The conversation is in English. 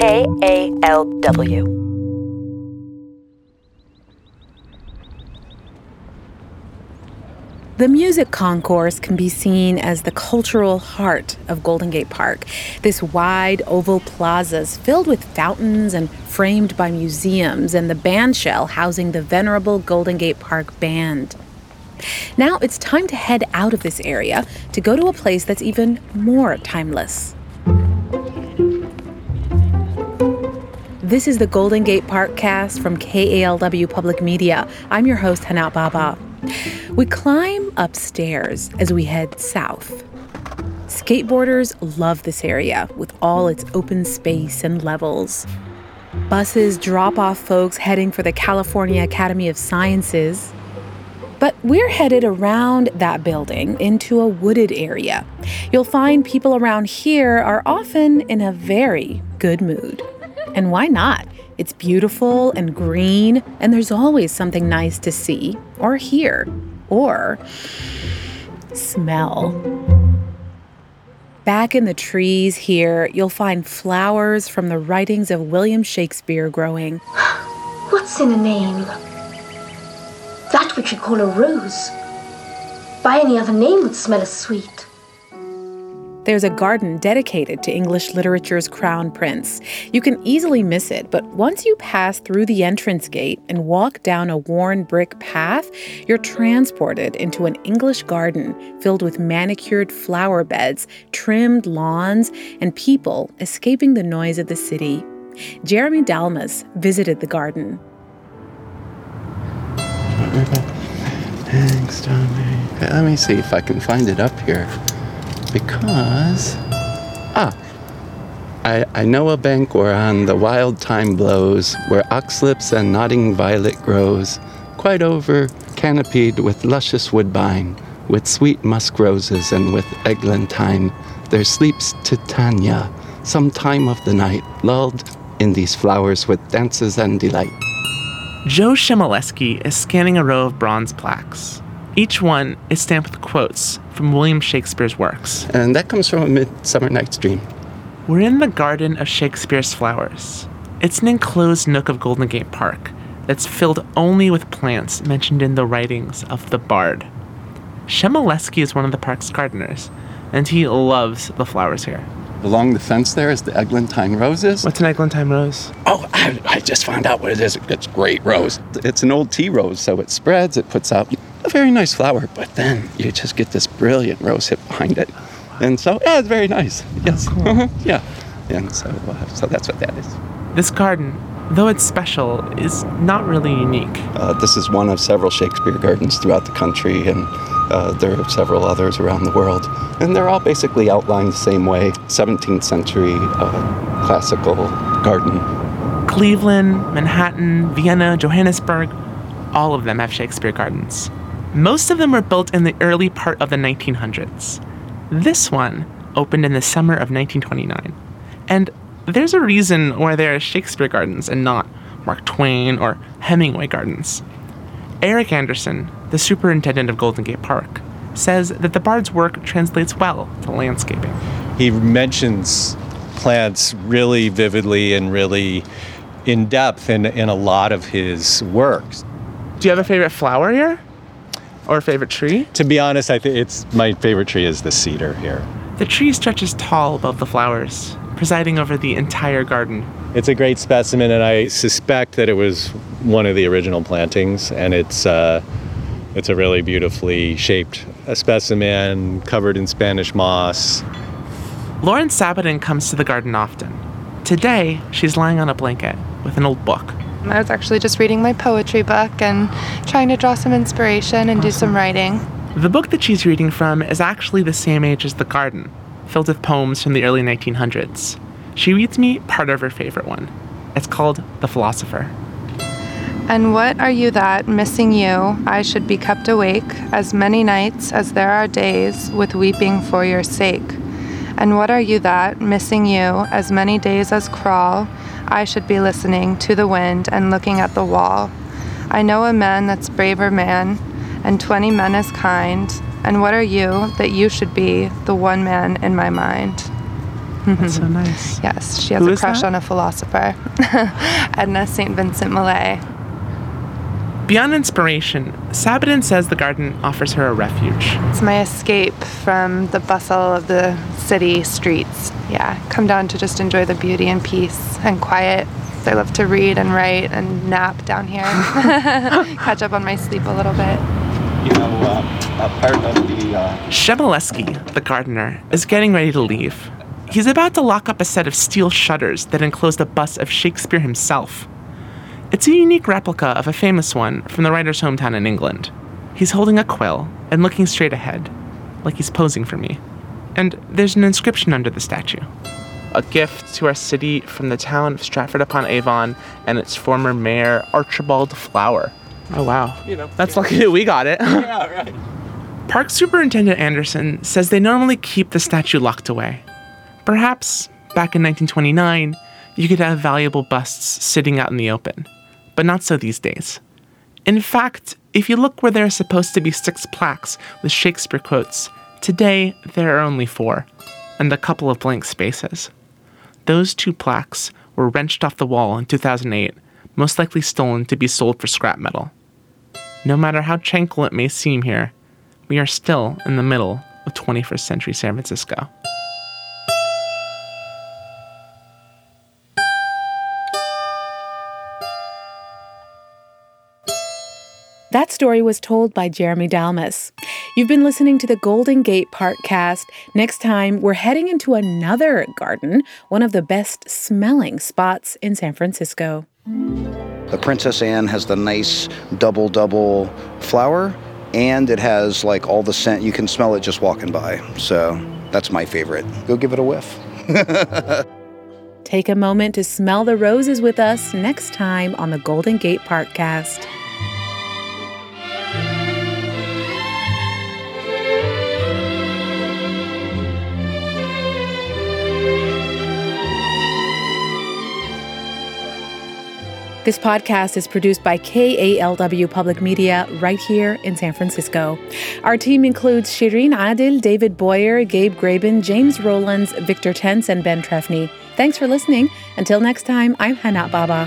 K A L W. The music concourse can be seen as the cultural heart of Golden Gate Park. This wide oval plaza is filled with fountains and framed by museums and the band shell housing the venerable Golden Gate Park Band. Now it's time to head out of this area to go to a place that's even more timeless. This is the Golden Gate Park cast from KALW Public Media. I'm your host, Hana Baba. We climb upstairs as we head south. Skateboarders love this area with all its open space and levels. Buses drop off folks heading for the California Academy of Sciences. But we're headed around that building into a wooded area. You'll find people around here are often in a very good mood. And why not? It's beautiful and green, and there's always something nice to see or hear or smell. Back in the trees here, you'll find flowers from the writings of William Shakespeare growing. What's in a name? That which we call a rose. By any other name would smell as sweet. There's a garden dedicated to English literature's crown prince. You can easily miss it, but once you pass through the entrance gate and walk down a worn brick path, you're transported into an English garden filled with manicured flower beds, trimmed lawns, and people escaping the noise of the city. Jeremy Dalmas visited the garden. Thanks, Tommy. Let me see if I can find it up here because ah I, I know a bank whereon the wild thyme blows, where oxlips and nodding violet grows, quite over canopied with luscious woodbine, with sweet musk roses and with eglantine, there sleeps Titania, some time of the night, lulled in these flowers with dances and delight. Joe Shimoleski is scanning a row of bronze plaques. Each one is stamped with quotes from William Shakespeare's works. And that comes from A Midsummer Night's Dream. We're in the Garden of Shakespeare's Flowers. It's an enclosed nook of Golden Gate Park that's filled only with plants mentioned in the writings of the Bard. Shimoleski is one of the park's gardeners, and he loves the flowers here. Along the fence there is the eglantine roses. What's an eglantine rose? Oh, I, I just found out what it is. It's a great rose. It's an old tea rose, so it spreads, it puts out a very nice flower, but then you just get this brilliant rose hip behind it. And so, yeah, it's very nice. Yes. cool. yeah. And so, uh, so that's what that is. This garden, though it's special, is not really unique. Uh, this is one of several Shakespeare gardens throughout the country, and uh, there are several others around the world. And they're all basically outlined the same way 17th century uh, classical garden. Cleveland, Manhattan, Vienna, Johannesburg, all of them have Shakespeare gardens. Most of them were built in the early part of the 1900s. This one opened in the summer of 1929. And there's a reason why there are Shakespeare gardens and not Mark Twain or Hemingway gardens. Eric Anderson, the superintendent of Golden Gate Park, says that the bard's work translates well to landscaping. He mentions plants really vividly and really in depth in, in a lot of his works. Do you have a favorite flower here? Or favorite tree? To be honest, I think it's my favorite tree is the cedar here. The tree stretches tall above the flowers, presiding over the entire garden. It's a great specimen, and I suspect that it was one of the original plantings, and it's uh, it's a really beautifully shaped uh, specimen covered in Spanish moss. Lauren Sabatin comes to the garden often. Today, she's lying on a blanket with an old book. I was actually just reading my poetry book and trying to draw some inspiration and do some writing. The book that she's reading from is actually the same age as the garden, filled with poems from the early 1900s. She reads me part of her favorite one. It's called The Philosopher. And what are you that, missing you, I should be kept awake as many nights as there are days with weeping for your sake? And what are you that, missing you, as many days as crawl, I should be listening to the wind and looking at the wall? I know a man that's braver man, and twenty men as kind. And what are you that you should be the one man in my mind? That's so nice. Yes, she has Who a crush that? on a philosopher, Edna St. Vincent Millay. Beyond inspiration, Sabatin says the garden offers her a refuge. It's my escape from the bustle of the city streets. Yeah, come down to just enjoy the beauty and peace and quiet. I love to read and write and nap down here. Catch up on my sleep a little bit. You know, uh, a part of the. Uh, Shimoleski, the gardener, is getting ready to leave. He's about to lock up a set of steel shutters that enclose the bust of Shakespeare himself. It's a unique replica of a famous one from the writer's hometown in England. He's holding a quill and looking straight ahead, like he's posing for me. And there's an inscription under the statue. A gift to our city from the town of Stratford upon Avon and its former mayor, Archibald Flower. Oh, wow. You know, That's lucky that we got it. yeah, right. Park Superintendent Anderson says they normally keep the statue locked away. Perhaps, back in 1929, you could have valuable busts sitting out in the open, but not so these days. In fact, if you look where there are supposed to be six plaques with Shakespeare quotes, today there are only four, and a couple of blank spaces. Those two plaques were wrenched off the wall in 2008, most likely stolen to be sold for scrap metal. No matter how tranquil it may seem here, we are still in the middle of 21st century San Francisco. That story was told by Jeremy Dalmas. You've been listening to the Golden Gate Parkcast. Next time, we're heading into another garden, one of the best smelling spots in San Francisco. The Princess Anne has the nice double double flower, and it has like all the scent. You can smell it just walking by. So that's my favorite. Go give it a whiff. Take a moment to smell the roses with us next time on the Golden Gate Parkcast. This podcast is produced by KALW Public Media right here in San Francisco. Our team includes Shireen Adil, David Boyer, Gabe Graben, James Rowlands, Victor Tense, and Ben Trefny. Thanks for listening. Until next time, I'm Hana Baba.